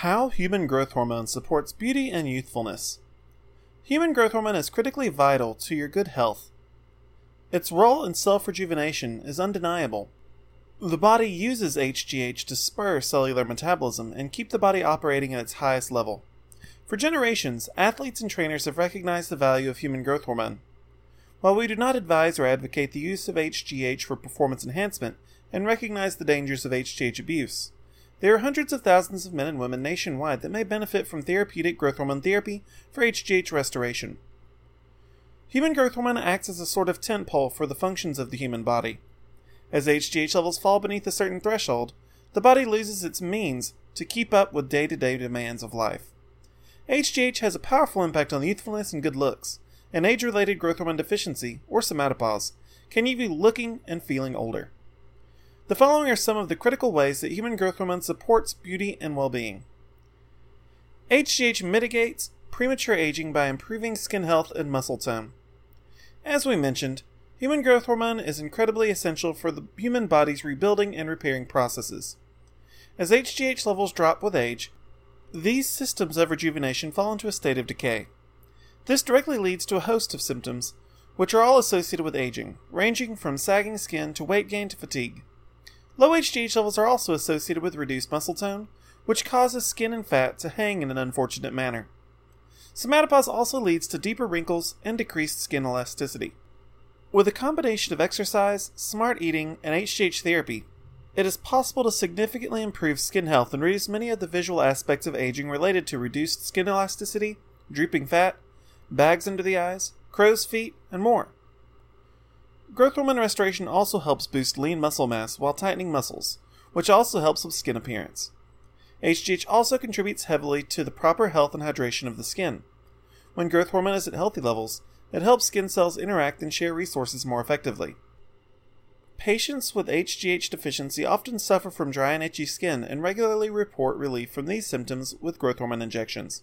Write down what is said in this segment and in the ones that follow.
How human growth hormone supports beauty and youthfulness. Human growth hormone is critically vital to your good health. Its role in self rejuvenation is undeniable. The body uses HGH to spur cellular metabolism and keep the body operating at its highest level. For generations, athletes and trainers have recognized the value of human growth hormone. While we do not advise or advocate the use of HGH for performance enhancement and recognize the dangers of HGH abuse, there are hundreds of thousands of men and women nationwide that may benefit from therapeutic growth hormone therapy for HGH restoration. Human growth hormone acts as a sort of tent pole for the functions of the human body. As HGH levels fall beneath a certain threshold, the body loses its means to keep up with day to day demands of life. HGH has a powerful impact on youthfulness and good looks, and age related growth hormone deficiency, or somatopause, can leave you looking and feeling older. The following are some of the critical ways that human growth hormone supports beauty and well being. HGH mitigates premature aging by improving skin health and muscle tone. As we mentioned, human growth hormone is incredibly essential for the human body's rebuilding and repairing processes. As HGH levels drop with age, these systems of rejuvenation fall into a state of decay. This directly leads to a host of symptoms, which are all associated with aging, ranging from sagging skin to weight gain to fatigue. Low HGH levels are also associated with reduced muscle tone, which causes skin and fat to hang in an unfortunate manner. Somatopause also leads to deeper wrinkles and decreased skin elasticity. With a combination of exercise, smart eating, and HGH therapy, it is possible to significantly improve skin health and reduce many of the visual aspects of aging related to reduced skin elasticity, drooping fat, bags under the eyes, crow's feet, and more. Growth hormone restoration also helps boost lean muscle mass while tightening muscles, which also helps with skin appearance. HGH also contributes heavily to the proper health and hydration of the skin. When growth hormone is at healthy levels, it helps skin cells interact and share resources more effectively. Patients with HGH deficiency often suffer from dry and itchy skin and regularly report relief from these symptoms with growth hormone injections.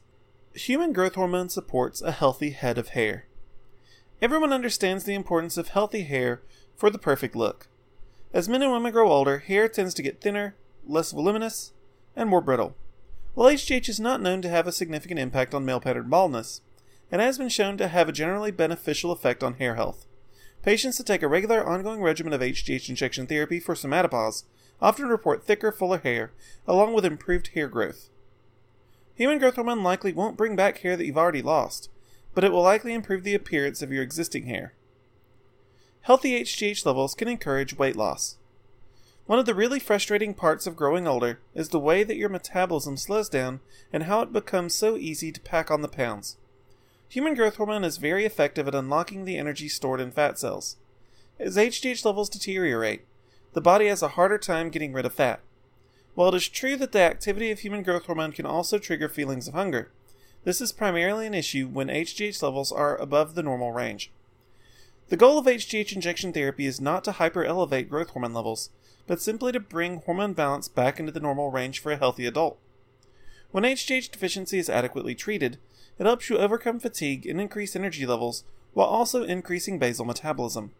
Human growth hormone supports a healthy head of hair. Everyone understands the importance of healthy hair for the perfect look. As men and women grow older, hair tends to get thinner, less voluminous, and more brittle. While HGH is not known to have a significant impact on male pattern baldness, it has been shown to have a generally beneficial effect on hair health. Patients that take a regular ongoing regimen of HGH injection therapy for somatopause often report thicker, fuller hair, along with improved hair growth. Human growth hormone likely won't bring back hair that you've already lost, but it will likely improve the appearance of your existing hair. Healthy HGH levels can encourage weight loss. One of the really frustrating parts of growing older is the way that your metabolism slows down and how it becomes so easy to pack on the pounds. Human growth hormone is very effective at unlocking the energy stored in fat cells. As HGH levels deteriorate, the body has a harder time getting rid of fat. While it is true that the activity of human growth hormone can also trigger feelings of hunger, this is primarily an issue when HGH levels are above the normal range. The goal of HGH injection therapy is not to hyperelevate growth hormone levels, but simply to bring hormone balance back into the normal range for a healthy adult. When HGH deficiency is adequately treated, it helps you overcome fatigue and increase energy levels while also increasing basal metabolism.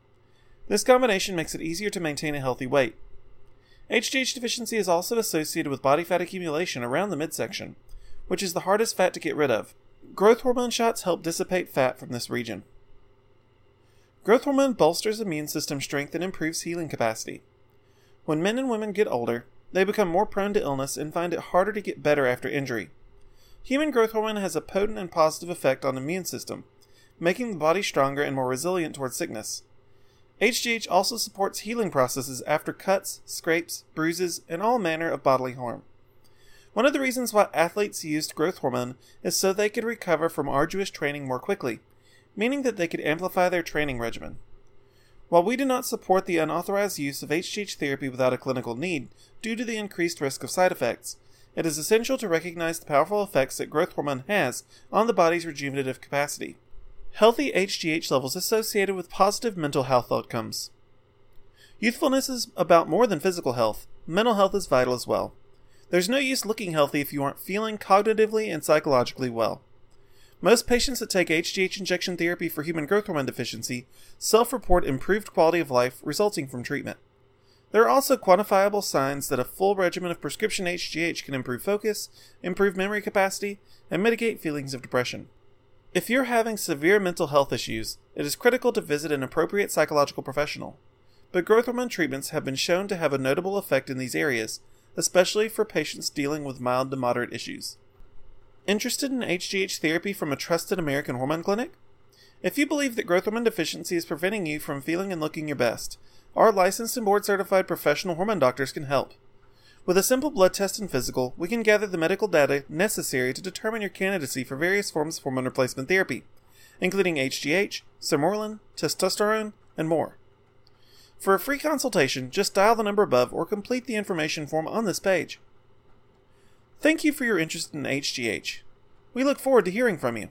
This combination makes it easier to maintain a healthy weight. HGH deficiency is also associated with body fat accumulation around the midsection, which is the hardest fat to get rid of. Growth hormone shots help dissipate fat from this region. Growth hormone bolsters immune system strength and improves healing capacity. When men and women get older, they become more prone to illness and find it harder to get better after injury. Human growth hormone has a potent and positive effect on the immune system, making the body stronger and more resilient toward sickness. HGH also supports healing processes after cuts, scrapes, bruises, and all manner of bodily harm. One of the reasons why athletes used growth hormone is so they could recover from arduous training more quickly, meaning that they could amplify their training regimen. While we do not support the unauthorized use of HGH therapy without a clinical need due to the increased risk of side effects, it is essential to recognize the powerful effects that growth hormone has on the body's rejuvenative capacity. Healthy HGH levels associated with positive mental health outcomes. Youthfulness is about more than physical health, mental health is vital as well. There's no use looking healthy if you aren't feeling cognitively and psychologically well. Most patients that take HGH injection therapy for human growth hormone deficiency self report improved quality of life resulting from treatment. There are also quantifiable signs that a full regimen of prescription HGH can improve focus, improve memory capacity, and mitigate feelings of depression. If you're having severe mental health issues, it is critical to visit an appropriate psychological professional. But growth hormone treatments have been shown to have a notable effect in these areas, especially for patients dealing with mild to moderate issues. Interested in HGH therapy from a trusted American hormone clinic? If you believe that growth hormone deficiency is preventing you from feeling and looking your best, our licensed and board certified professional hormone doctors can help. With a simple blood test and physical, we can gather the medical data necessary to determine your candidacy for various forms of hormone replacement therapy, including HGH, sermorelin, testosterone, and more. For a free consultation, just dial the number above or complete the information form on this page. Thank you for your interest in HGH. We look forward to hearing from you.